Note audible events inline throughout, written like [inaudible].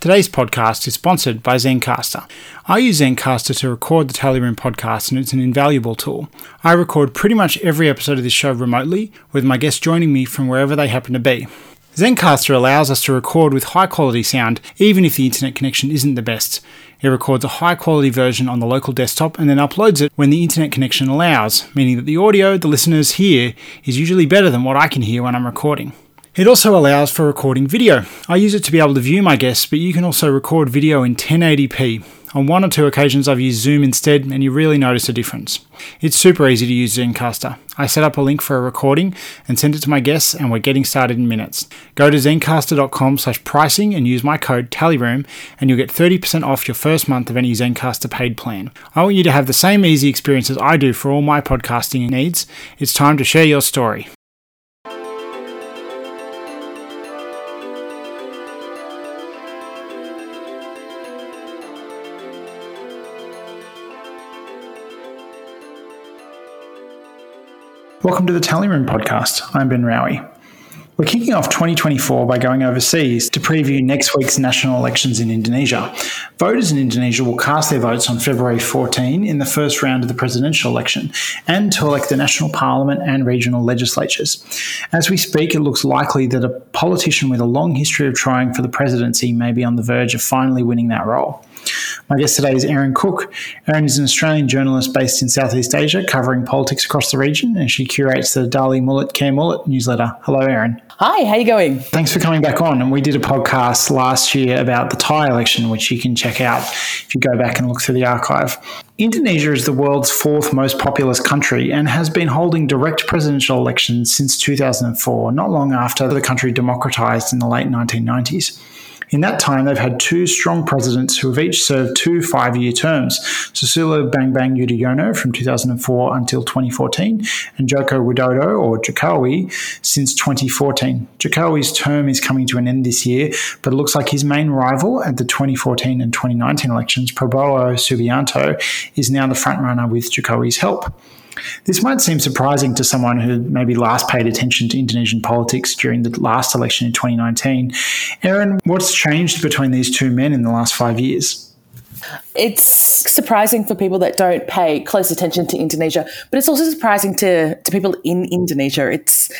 Today's podcast is sponsored by Zencastr. I use Zencastr to record the Tally Room podcast, and it's an invaluable tool. I record pretty much every episode of this show remotely, with my guests joining me from wherever they happen to be. Zencastr allows us to record with high quality sound, even if the internet connection isn't the best. It records a high quality version on the local desktop and then uploads it when the internet connection allows, meaning that the audio the listeners hear is usually better than what I can hear when I'm recording. It also allows for recording video. I use it to be able to view my guests, but you can also record video in 1080p. On one or two occasions, I've used Zoom instead, and you really notice a difference. It's super easy to use Zencastr. I set up a link for a recording and send it to my guests, and we're getting started in minutes. Go to zencastr.com slash pricing and use my code TALLYROOM, and you'll get 30% off your first month of any Zencastr paid plan. I want you to have the same easy experience as I do for all my podcasting needs. It's time to share your story. Welcome to the Tally Room podcast. I'm Ben Raue. We're kicking off 2024 by going overseas to preview next week's national elections in Indonesia. Voters in Indonesia will cast their votes on February 14 in the first round of the presidential election and to elect the national parliament and regional legislatures. As we speak, it looks likely that a politician with a long history of trying for the presidency may be on the verge of finally winning that role. My guest today is Erin Cook. Erin is an Australian journalist based in Southeast Asia, covering politics across the region, and she curates the Dari Mulut ke Mulut newsletter. Hello, Erin. Hi, how you going? Thanks for coming back on. And we did a podcast last year about the Thai election, which you can check out if you go back and look through the archive. Indonesia is the world's fourth most populous country and has been holding direct presidential elections since 2004, not long after the country democratized in the late 1990s. In that time, they've had two strong presidents who have each served two five year terms Susilo Bambang Yudhoyono from 2004 until 2014, and Joko Widodo, or Jokowi, since 2014. Jokowi's term is coming to an end this year, but it looks like his main rival at the 2014 and 2019 elections, Prabowo Subianto, is now the frontrunner with Jokowi's help. This might seem surprising to someone who maybe last paid attention to Indonesian politics during the last election in 2019. Erin, what's changed between these two men in the last five years? It's surprising for people that don't pay close attention to Indonesia, but it's also surprising to, to people in Indonesia. It's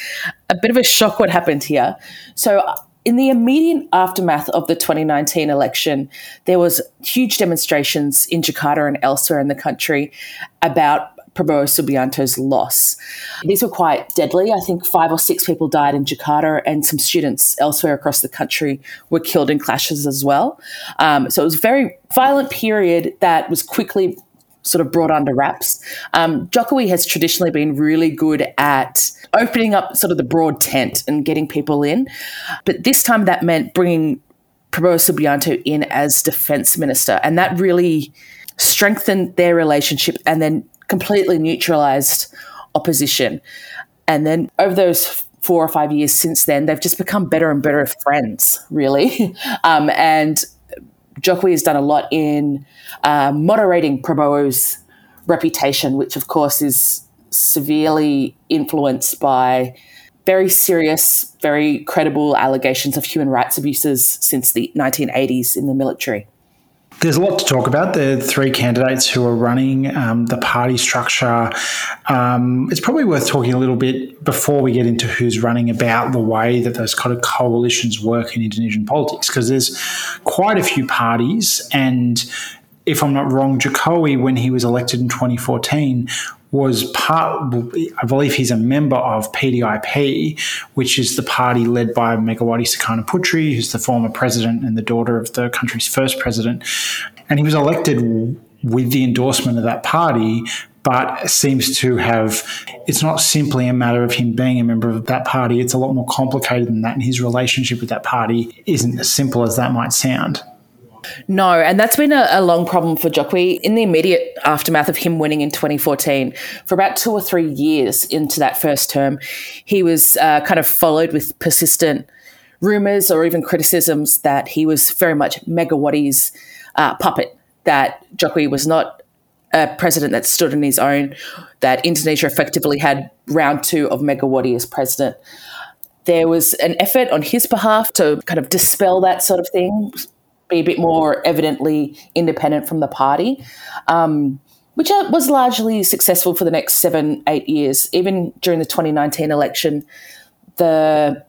a bit of a shock what happened here. So, in the immediate aftermath of the 2019 election, there was huge demonstrations in Jakarta and elsewhere in the country about Prabowo Subianto's loss. These were quite deadly. I think five or six people died in Jakarta, and some students elsewhere across the country were killed in clashes as well. Um, so it was a very violent period that was quickly sort of brought under wraps. Um, Jokowi has traditionally been really good at opening up sort of the broad tent and getting people in, but this time that meant bringing Prabowo Subianto in as defense minister, and that really strengthened their relationship and then completely neutralized opposition. And then over those four or five years since then, they've just become better and better friends, really. [laughs] um, and Jokowi has done a lot in uh, moderating Prabowo's reputation, which of course is severely influenced by very serious, very credible allegations of human rights abuses since the 1980s in the military. There's a lot to talk about. The three candidates who are running, um, the party structure. Um, it's probably worth talking a little bit before we get into who's running about the way that those kind of coalitions work in Indonesian politics, because there's quite a few parties. And if I'm not wrong, Jokowi, when he was elected in 2014, was part, I believe he's a member of PDIP, which is the party led by Megawati Sukarno Putri, who's the former president and the daughter of the country's first president. And he was elected with the endorsement of that party, but seems to have, it's not simply a matter of him being a member of that party, it's a lot more complicated than that. And his relationship with that party isn't as simple as that might sound. No, and that's been a, a, long problem for Jokowi in the immediate aftermath of him winning in 2014. For about two or three years into that first term, he was uh, kind of followed with persistent rumors or even criticisms that he was very much Megawati's uh, puppet, that Jokowi was not a president that stood on his own, that Indonesia effectively had round two of Megawati as president. There was an effort on his behalf to kind of dispel that sort of thing, be a bit more evidently independent from the party. Um, which was largely successful for the next seven, eight years. Even during the 2019 election, the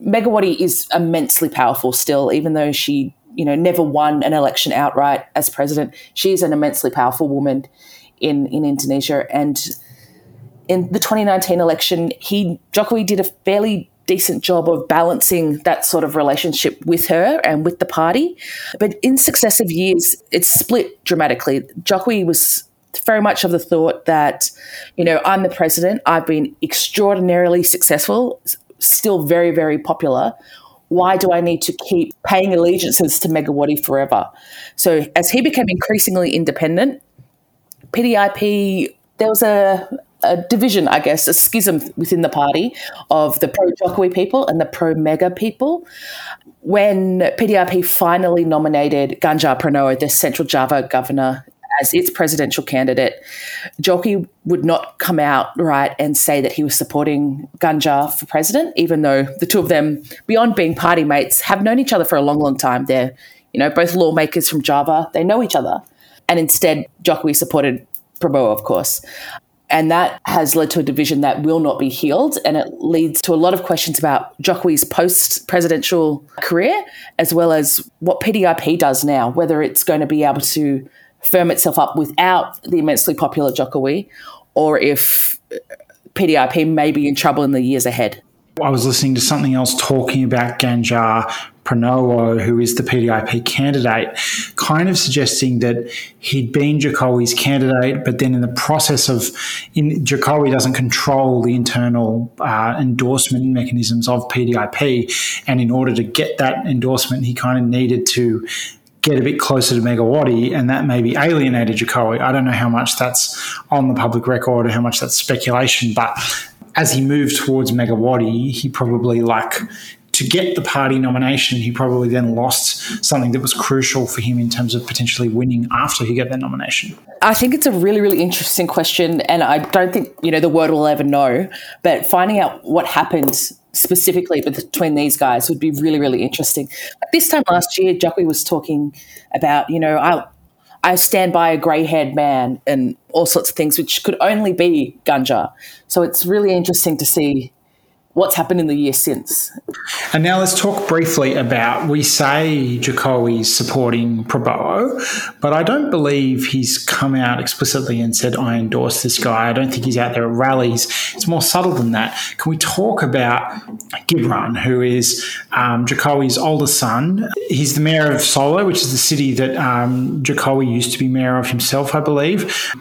Megawati is immensely powerful still, even though she, you know, never won an election outright as president. She is an immensely powerful woman in, in Indonesia. And in the 2019 election, he Jokowi did a fairly decent job of balancing that sort of relationship with her and with the party. But in successive years, it's split dramatically. Jokowi was very much of the thought that, you know, I'm the president, I've been extraordinarily successful, still very, very popular. Why do I need to keep paying allegiances to Megawati forever? So as he became increasingly independent, PDIP, there was a, a division, I guess, a schism within the party of the pro Jokowi people and the pro Mega people. When PDIP finally nominated Ganjar Pranowo, the Central Java governor, as its presidential candidate, Jokowi would not come out right and say that he was supporting Ganjar for president, even though the two of them, beyond being party mates, have known each other for a long, long time. They're, you know, both lawmakers from Java. They know each other. And instead, Jokowi supported Prabowo, of course. And that has led to a division that will not be healed. And it leads to a lot of questions about Jokowi's post presidential career, as well as what PDIP does now, whether it's going to be able to firm itself up without the immensely popular Jokowi, or if PDIP may be in trouble in the years ahead. I was listening to something else talking about Ganjar Pranowo, who is the PDIP candidate, kind of suggesting that he'd been Jokowi's candidate, but then in the process of, in, Jokowi doesn't control the internal uh, endorsement mechanisms of PDIP, and in order to get that endorsement, he kind of needed to get a bit closer to Megawati, and that maybe alienated Jokowi. I don't know how much that's on the public record or how much that's speculation, but as he moved towards Megawati, he probably like to get the party nomination, he probably then lost something that was crucial for him in terms of potentially winning after he got that nomination. I think it's a really, really interesting question, and I don't think you know the world will ever know. But finding out what happened specifically between these guys would be really, really interesting. this time last year, Jokowi was talking about, you know, I, I stand by a grey haired man and all sorts of things, which could only be Ganjar. So it's really interesting to see what's happened in the year since. And now let's talk briefly about we say Jokowi's supporting Prabowo, but I don't believe he's come out explicitly and said, I endorse this guy. I don't think he's out there at rallies. It's more subtle than that. Can we talk about Gibran, who is um, Jokowi's oldest son? He's the mayor of Solo, which is the city that um, Jokowi used to be mayor of himself, I believe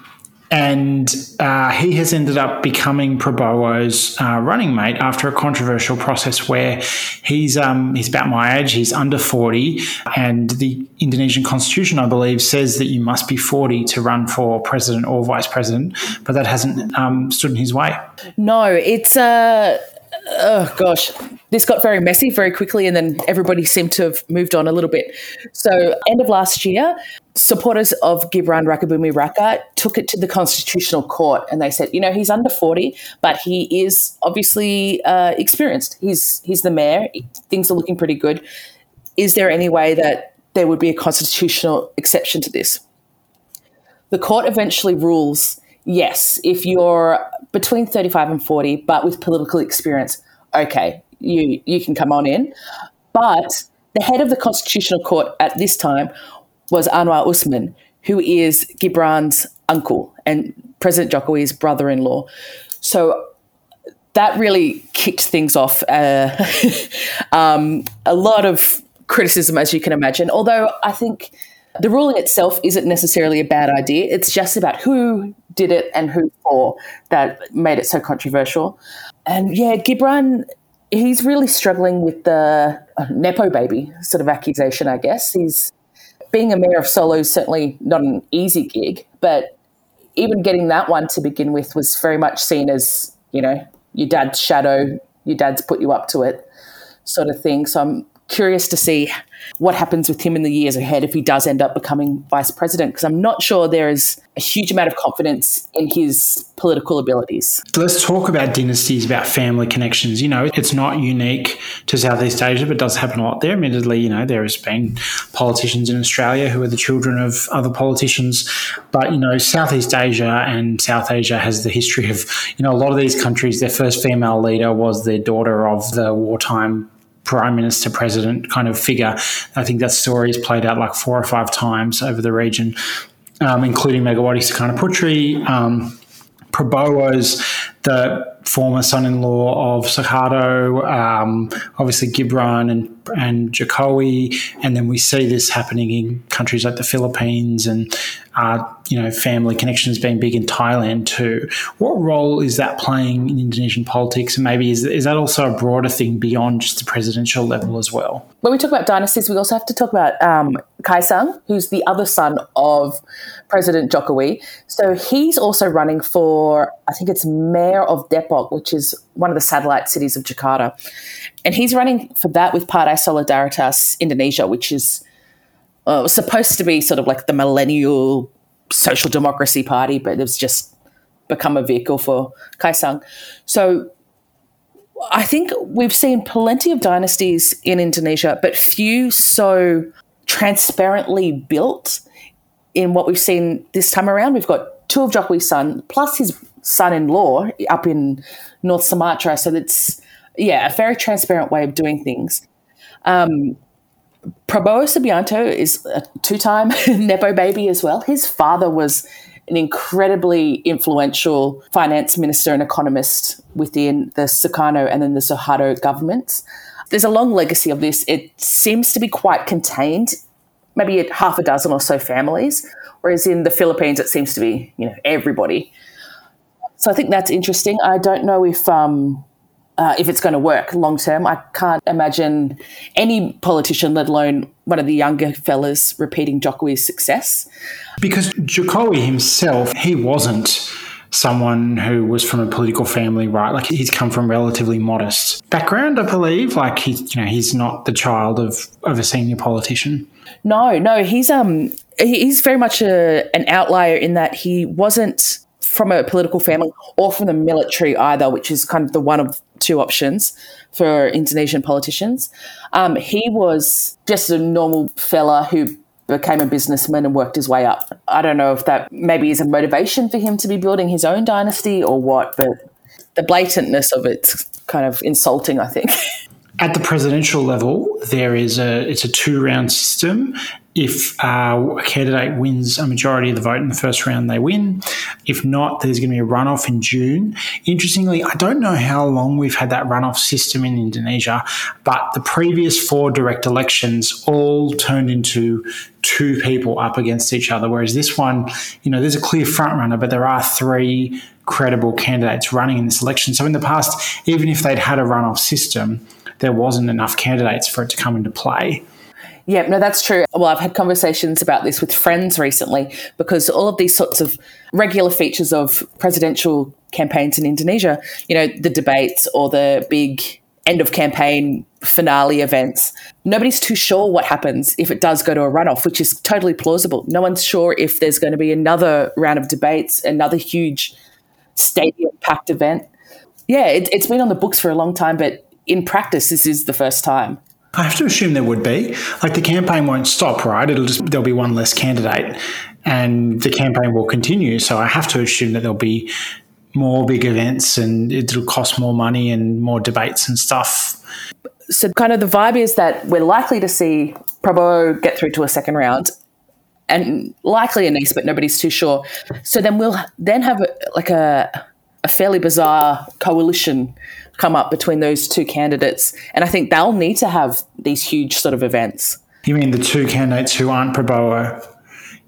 and uh, he has ended up becoming Prabowo's uh, running mate after a controversial process where he's um, he's about my age, he's under forty, and the Indonesian constitution, I believe, says that you must be forty to run for president or vice president, but that hasn't um, stood in his way. No, it's uh oh gosh, this got very messy very quickly, and then everybody seemed to have moved on a little bit. So, end of last year, supporters of Gibran Rakabuming Raka took it to the Constitutional Court, and they said, you know, he's under forty, but he is obviously uh, experienced. He's he's the mayor. Things are looking pretty good. Is there any way that there would be a constitutional exception to this? The court eventually rules yes, if you're between 35 and 40, but with political experience, okay, you, you can come on in. But the head of the Constitutional Court at this time was Anwar Usman, who is Gibran's uncle and President Jokowi's brother in law. So that really kicked things off. Uh, [laughs] um, a lot of criticism, as you can imagine, although I think the ruling itself isn't necessarily a bad idea. It's just about who did it and who for that made it so controversial. And yeah, Gibran, he's really struggling with the Nepo baby sort of accusation, I guess. He's being a mayor of Solo is certainly not an easy gig, but even getting that one to begin with was very much seen as, you know, your dad's shadow, your dad's put you up to it sort of thing. So I'm curious to see what happens with him in the years ahead if he does end up becoming vice president, because I'm not sure there is a huge amount of confidence in his political abilities. Let's talk about dynasties, about family connections. You know, it's not unique to Southeast Asia, but does happen a lot there. Admittedly, you know, there has been politicians in Australia who are the children of other politicians, but, you know, Southeast Asia and South Asia has the history of, you know, a lot of these countries, their first female leader was their daughter of the wartime prime minister president kind of figure. I think that story is played out like four or five times over the region, um, including Megawati Sukarnoputri. Um, Prabowo's the former son-in-law of Suharto, um, obviously Gibran and and Jokowi, and then we see this happening in countries like the Philippines and uh, you know family connections being big in Thailand too. What role is that playing in Indonesian politics, and maybe is is that also a broader thing beyond just the presidential level as well? When we talk about dynasties, we also have to talk about um, Kaesang, who's the other son of President Jokowi. So he's also running for, I think it's mayor of Depok, which is one of the satellite cities of Jakarta. And he's running for that with Partai Solidaritas Indonesia, which is uh, it was supposed to be sort of like the millennial social democracy party, but it's just become a vehicle for Kaesang. So I think we've seen plenty of dynasties in Indonesia, but few so transparently built in what we've seen this time around. We've got two of Jokowi's son, plus his son-in-law up in North Sumatra. So it's yeah, a very transparent way of doing things. Um, Prabowo Subianto is a two-time [laughs] nepo baby as well. His father was an incredibly influential finance minister and economist within the Sukarno and then the Suharto governments. There's a long legacy of this. It seems to be quite contained, maybe at half a dozen or so families, whereas in the Philippines it seems to be, you know, everybody. So I think that's interesting. I don't know if um, uh, if it's going to work long term. I can't imagine any politician, let alone one of the younger fellas, repeating Jokowi's success. Because Jokowi himself, he wasn't someone who was from a political family, right? Like he's come from relatively modest background, I believe. Like he's, you know, he's not the child of, of a senior politician. No, no, he's um he's very much a, an outlier in that he wasn't from a political family or from the military either, which is kind of the one of two options for Indonesian politicians. Um, he was just a normal fella who became a businessman and worked his way up. I don't know if that maybe is a motivation for him to be building his own dynasty or what, but the blatantness of it's kind of insulting, I think. [laughs] At the presidential level, there is a it's a two round system, if uh, a candidate wins a majority of the vote in the first round, they win. If not, there's going to be a runoff in June. Interestingly, I don't know how long we've had that runoff system in Indonesia, but the previous four direct elections all turned into two people up against each other, whereas this one, you know, there's a clear front runner, but there are three credible candidates running in this election. So in the past, even if they'd had a runoff system, there wasn't enough candidates for it to come into play. Yeah, no, that's true. Well, I've had conversations about this with friends recently because all of these sorts of regular features of presidential campaigns in Indonesia, you know, the debates or the big end of campaign finale events, nobody's too sure what happens if it does go to a runoff, which is totally plausible. No one's sure if there's going to be another round of debates, another huge stadium packed event. Yeah, it, it's been on the books for a long time, but in practice, this is the first time. I have to assume there would be. Like the campaign won't stop, right? It'll just there'll be one less candidate, and the campaign will continue. So I have to assume that there'll be more big events, and it'll cost more money and more debates and stuff. So kind of the vibe is that we're likely to see Prabowo get through to a second round, and likely Anies, but nobody's too sure. So then we'll then have like a a fairly bizarre coalition come up between those two candidates. And I think they'll need to have these huge sort of events. You mean the two candidates who aren't Prabowo?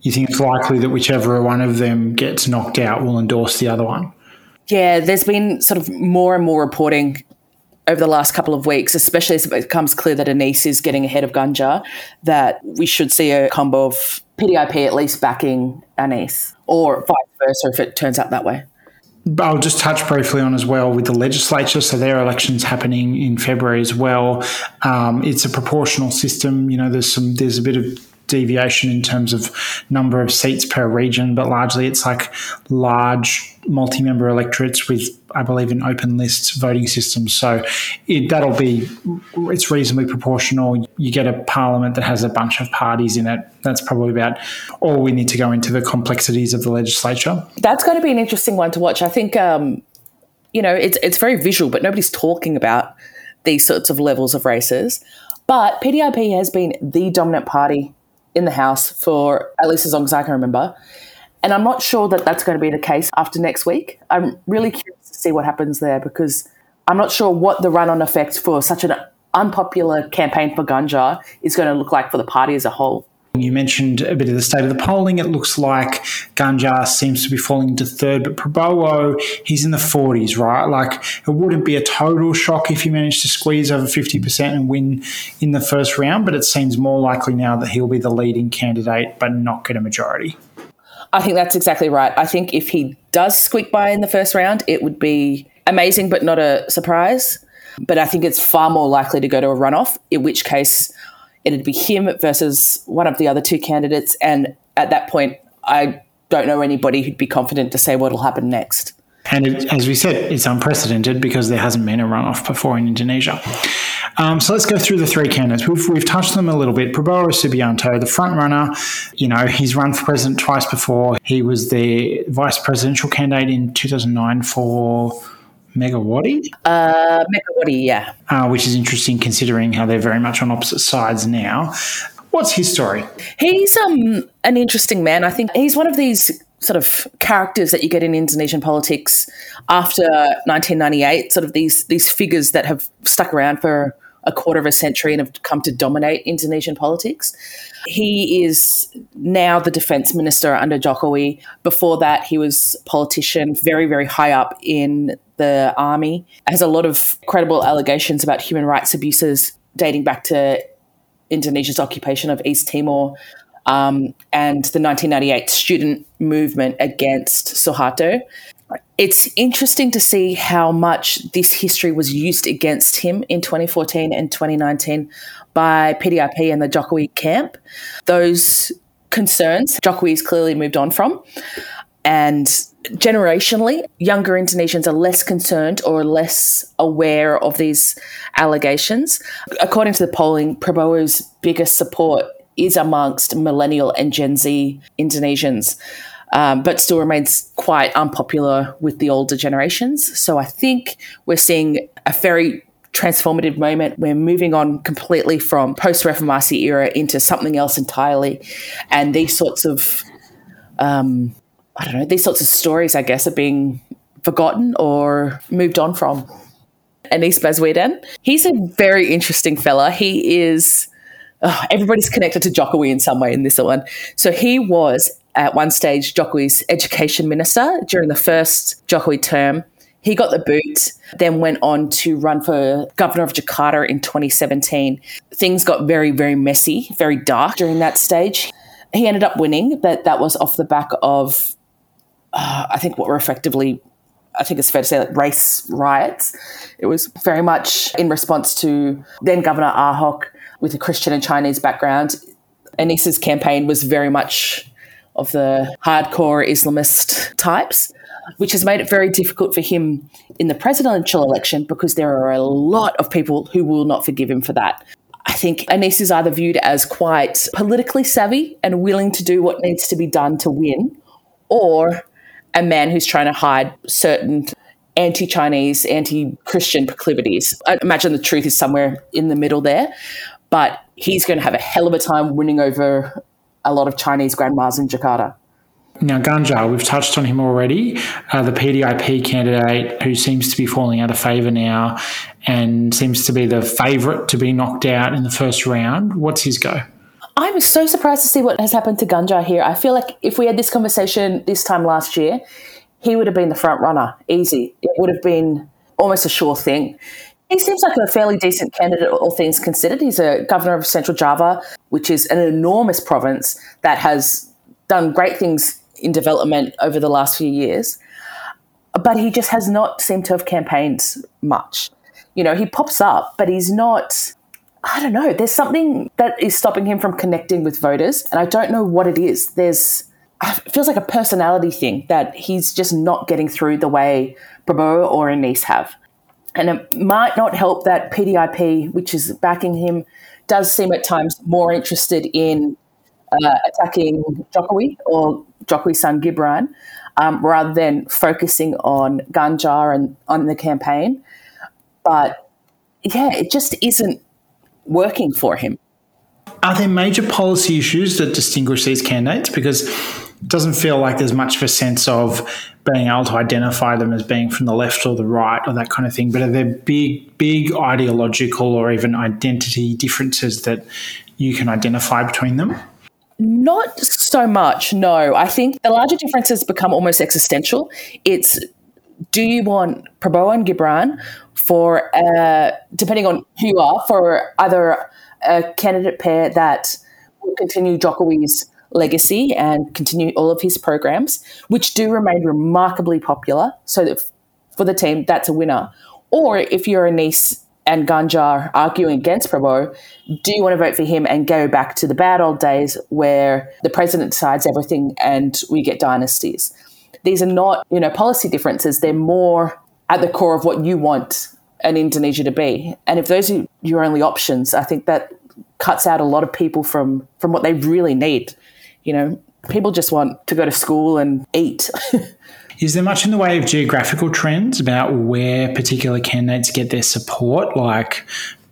You think it's likely that whichever one of them gets knocked out will endorse the other one? Yeah, there's been sort of more and more reporting over the last couple of weeks, especially as it becomes clear that Anies is getting ahead of Ganjar, that we should see a combo of PDIP at least backing Anies, or vice versa if it turns out that way. I'll just touch briefly on as well with the legislature. So their elections happening in February as well. Um, it's a proportional system. You know, there's some there's a bit of deviation in terms of number of seats per region, but largely it's like large multi-member electorates with, I believe, an open list voting system. So it, that'll be it's reasonably proportional. You get a parliament that has a bunch of parties in it. That's probably about all we need to go into the complexities of the legislature. That's going to be an interesting one to watch. I think, um, you know, it's it's very visual, but nobody's talking about these sorts of levels of races. But PDIP has been the dominant party in the House for at least as long as I can remember. And I'm not sure that that's going to be the case after next week. I'm really curious to see what happens there because I'm not sure what the run on effect for such an unpopular campaign for Ganjar is going to look like for the party as a whole. You mentioned a bit of the state of the polling. It looks like Ganjar seems to be falling into third, but Prabowo, he's in the 40s, right? Like, it wouldn't be a total shock if he managed to squeeze over 50% and win in the first round, but it seems more likely now that he'll be the leading candidate but not get a majority. I think that's exactly right. I think if he does squeak by in the first round, it would be amazing but not a surprise. But I think it's far more likely to go to a runoff, in which case it'd be him versus one of the other two candidates. And at that point, I don't know anybody who'd be confident to say what'll happen next. And it, as we said, it's unprecedented because there hasn't been a runoff before in Indonesia. Um, so let's go through the three candidates. We've, we've touched them a little bit. Prabowo Subianto, the front runner, you know, he's run for president twice before. He was the vice presidential candidate in 2009 for Megawati? Uh, Megawati, yeah. Uh, which is interesting considering how they're very much on opposite sides now. What's his story? He's um, an interesting man. I think he's one of these sort of characters that you get in Indonesian politics after 1998, sort of these these figures that have stuck around for a quarter of a century and have come to dominate Indonesian politics. He is now the defense minister under Jokowi. Before that, he was politician, very, very high up in the army. Has a lot of credible allegations about human rights abuses dating back to Indonesia's occupation of East Timor um, and the 1998 student movement against Suharto. It's interesting to see how much this history was used against him in 2014 and 2019 by PDIP and the Jokowi camp. Those concerns, Jokowi's clearly moved on from. And generationally, younger Indonesians are less concerned or less aware of these allegations. According to the polling, Prabowo's biggest support is amongst millennial and Gen Z Indonesians, um, but still remains quite unpopular with the older generations. So I think we're seeing a very transformative moment. We're moving on completely from post Reformasi era into something else entirely. And these sorts of, um, I don't know, these sorts of stories, I guess, are being forgotten or moved on from. Anies Baswedan, he's a very interesting fella. He is oh, everybody's connected to Jokowi in some way in this one. So he was at one stage Jokowi's education minister during the first Jokowi term. He got the boot, then went on to run for governor of Jakarta in 2017. Things got very, very messy, very dark during that stage. He ended up winning, but that was off the back of, uh, I think, what were effectively I think it's fair to say like race riots. It was very much in response to then Governor Ahok with a Christian and Chinese background. Anies's campaign was very much of the hardcore Islamist types, which has made it very difficult for him in the presidential election because there are a lot of people who will not forgive him for that. I think Anies is either viewed as quite politically savvy and willing to do what needs to be done to win, or a man who's trying to hide certain anti Chinese, anti Christian proclivities. I imagine the truth is somewhere in the middle there but he's going to have a hell of a time winning over a lot of Chinese grandmas in Jakarta. Now, Ganjar, we've touched on him already, uh, the PDIP candidate who seems to be falling out of favour now and seems to be the favourite to be knocked out in the first round. What's his go? I was so surprised to see what has happened to Ganjar here. I feel like if we had this conversation this time last year, he would have been the front runner, easy. It would have been almost a sure thing. He seems like a fairly decent candidate, all things considered. He's a governor of Central Java, which is an enormous province that has done great things in development over the last few years. but he just has not seemed to have campaigned much. You know, he pops up, but he's not. I don't know. There's something that is stopping him from connecting with voters, and I don't know what it is. There's it feels like a personality thing that he's just not getting through the way Prabowo or Anies have. And it might not help that PDIP, which is backing him, does seem at times more interested in uh, attacking Jokowi or Jokowi's son Gibran um, rather than focusing on Ganjar and on the campaign. But yeah, it just isn't working for him. Are there major policy issues that distinguish these candidates? Because doesn't feel like there's much of a sense of being able to identify them as being from the left or the right or that kind of thing. But are there big, big ideological or even identity differences that you can identify between them? Not so much, no. I think the larger differences become almost existential. It's do you want Prabowo and Gibran for, uh, depending on who you are, for either a candidate pair that will continue Jokowi's legacy and continue all of his programs, which do remain remarkably popular. So that for the team, that's a winner. Or if you're Anies and Ganjar arguing against Prabowo, do you want to vote for him and go back to the bad old days where the president decides everything and we get dynasties? These are not, you know, policy differences. They're more at the core of what you want an Indonesia to be. And if those are your only options, I think that cuts out a lot of people from from what they really need. You know, people just want to go to school and eat. [laughs] Is there much in the way of geographical trends about where particular candidates get their support, like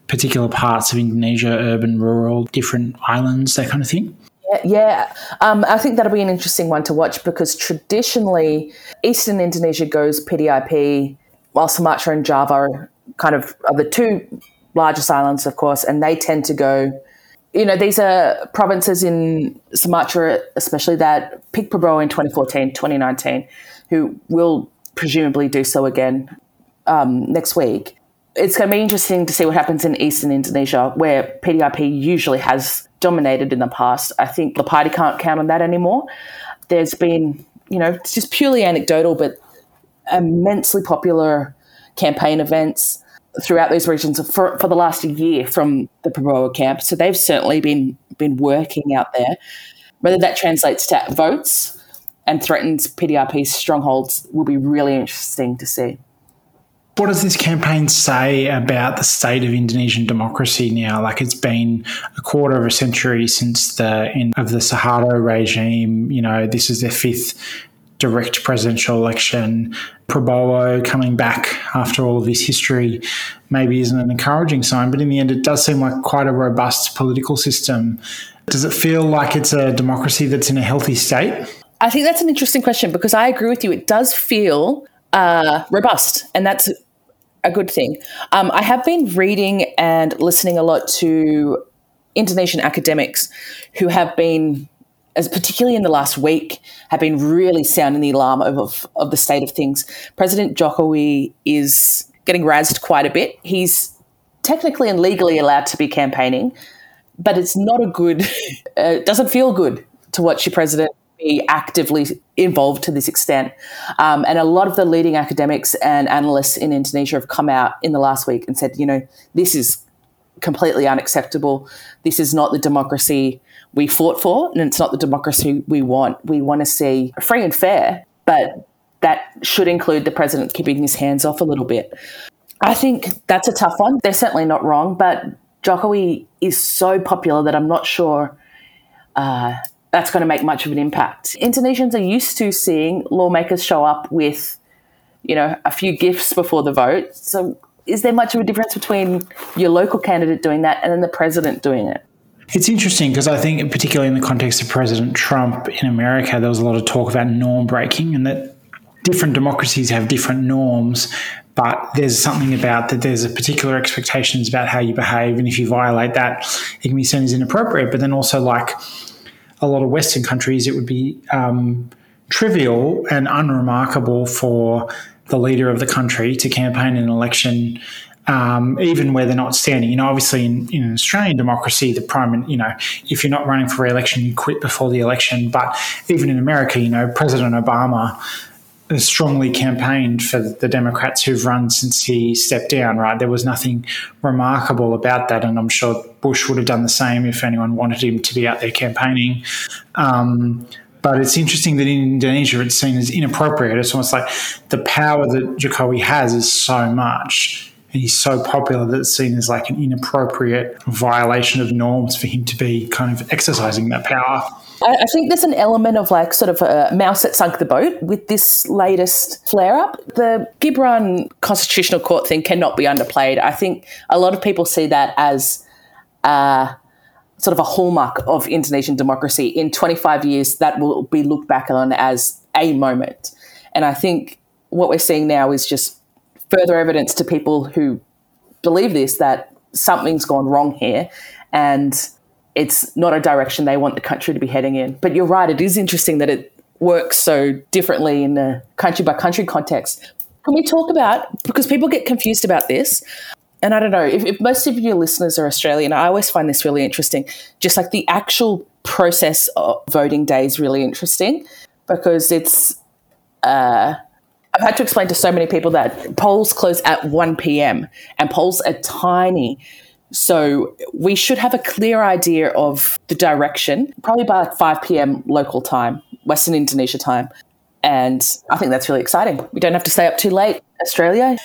particular parts of Indonesia, urban, rural, different islands, that kind of thing? Yeah, yeah. Um, I think that'll be an interesting one to watch because traditionally, Eastern Indonesia goes PDIP, while Sumatra and Java are kind of are the two largest islands, of course, and they tend to go you know, these are provinces in Sumatra, especially that picked Prabowo in 2014, 2019, who will presumably do so again um, next week. It's going to be interesting to see what happens in eastern Indonesia, where PDIP usually has dominated in the past. I think the party can't count on that anymore. There's been, you know, it's just purely anecdotal, but immensely popular campaign events throughout those regions for, for the last year from the Prabowo camp. So they've certainly been been working out there. Whether that translates to votes and threatens PDIP's strongholds will be really interesting to see. What does this campaign say about the state of Indonesian democracy now? Like it's been a quarter of a century since the end of the Suharto regime. You know, this is their fifth direct presidential election. Prabowo coming back after all of this history maybe isn't an encouraging sign, but in the end, it does seem like quite a robust political system. Does it feel like it's a democracy that's in a healthy state? I think that's an interesting question because I agree with you. It does feel uh, robust, and that's a good thing. Um, I have been reading and listening a lot to Indonesian academics who have been as particularly in the last week, have been really sounding the alarm of, of the state of things. President Jokowi is getting razzed quite a bit. He's technically and legally allowed to be campaigning, but it's not a good, [laughs] uh, doesn't feel good to watch your president be actively involved to this extent. Um, and a lot of the leading academics and analysts in Indonesia have come out in the last week and said, you know, this is completely unacceptable. This is not the democracy we fought for, and it's not the democracy we want. We want to see free and fair, but that should include the president keeping his hands off a little bit. I think that's a tough one. They're certainly not wrong, but Jokowi is so popular that I'm not sure uh, that's going to make much of an impact. Indonesians are used to seeing lawmakers show up with, you know, a few gifts before the vote. So, is there much of a difference between your local candidate doing that and then the president doing it? It's interesting because I think, particularly in the context of President Trump in America, there was a lot of talk about norm breaking and that different democracies have different norms, but there's something about that there's a particular expectations about how you behave, and if you violate that, it can be seen as inappropriate. But then also, like a lot of Western countries, it would be um, trivial and unremarkable for the leader of the country to campaign in an election um, even where they're not standing. You know, obviously in, in Australian democracy, the prime, you know, if you're not running for re-election, you quit before the election. But even in America, you know, President Obama strongly campaigned for the Democrats who've run since he stepped down, right? There was nothing remarkable about that. And I'm sure Bush would have done the same if anyone wanted him to be out there campaigning. Um, but it's interesting that in Indonesia it's seen as inappropriate. It's almost like the power that Jokowi has is so much and he's so popular that it's seen as like an inappropriate violation of norms for him to be kind of exercising that power. I, think there's an element of like sort of a mouse that sunk the boat with this latest flare up. The Gibran Constitutional Court thing cannot be underplayed. I think a lot of people see that as uh, sort of a hallmark of Indonesian democracy. In 25 years, that will be looked back on as a moment. And I think what we're seeing now is just further evidence to people who believe this that something's gone wrong here and it's not a direction they want the country to be heading in. But you're right, it is interesting that it works so differently in a country by country context. Can we talk about, because people get confused about this, and I don't know, if, if, most of your listeners are Australian, I always find this really interesting. Just like the actual process of voting day is really interesting because it's, uh, I've had to explain to so many people that polls close at 1 p.m. and polls are tiny. So we should have a clear idea of the direction, probably by like 5 p.m. local time, Western Indonesia time. And I think that's really exciting. We don't have to stay up too late, Australia.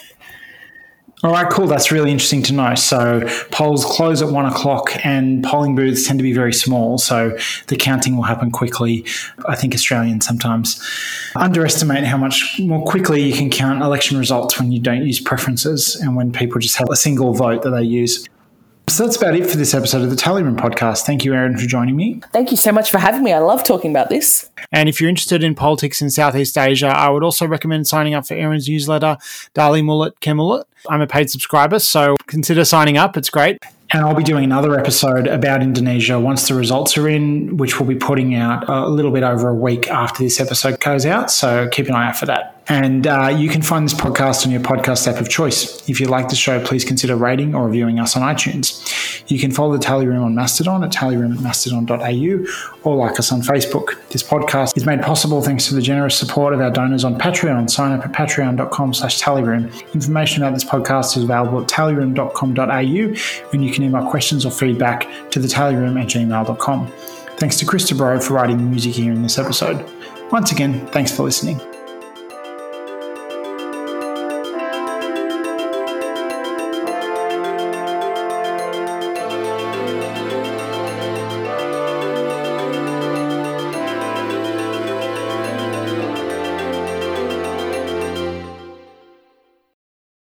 All right, cool. That's really interesting to know. So polls close at one o'clock, and polling booths tend to be very small, so the counting will happen quickly. I think Australians sometimes underestimate how much more quickly you can count election results when you don't use preferences and when people just have a single vote that they use. So that's about it for this episode of the Tally Room podcast. Thank you, Erin, for joining me. Thank you so much for having me. I love talking about this. And if you're interested in politics in Southeast Asia, I would also recommend signing up for Erin's newsletter, Dari Mulut ke Mulut. I'm a paid subscriber, so consider signing up. It's great. And I'll be doing another episode about Indonesia once the results are in, which we'll be putting out a little bit over a week after this episode goes out. So keep an eye out for that. And uh, you can find this podcast on your podcast app of choice. If you like the show, please consider rating or reviewing us on iTunes. You can follow the Tally Room on Mastodon at tallyroom at mastodon.au or like us on Facebook. This podcast is made possible thanks to the generous support of our donors on Patreon. Sign up at patreon.com slash tallyroom. Information about this podcast is available at tallyroom.com.au and you can email questions or feedback to the tallyroom at gmail.com. Thanks to Chris DeBro for writing the music here in this episode. Once again, thanks for listening.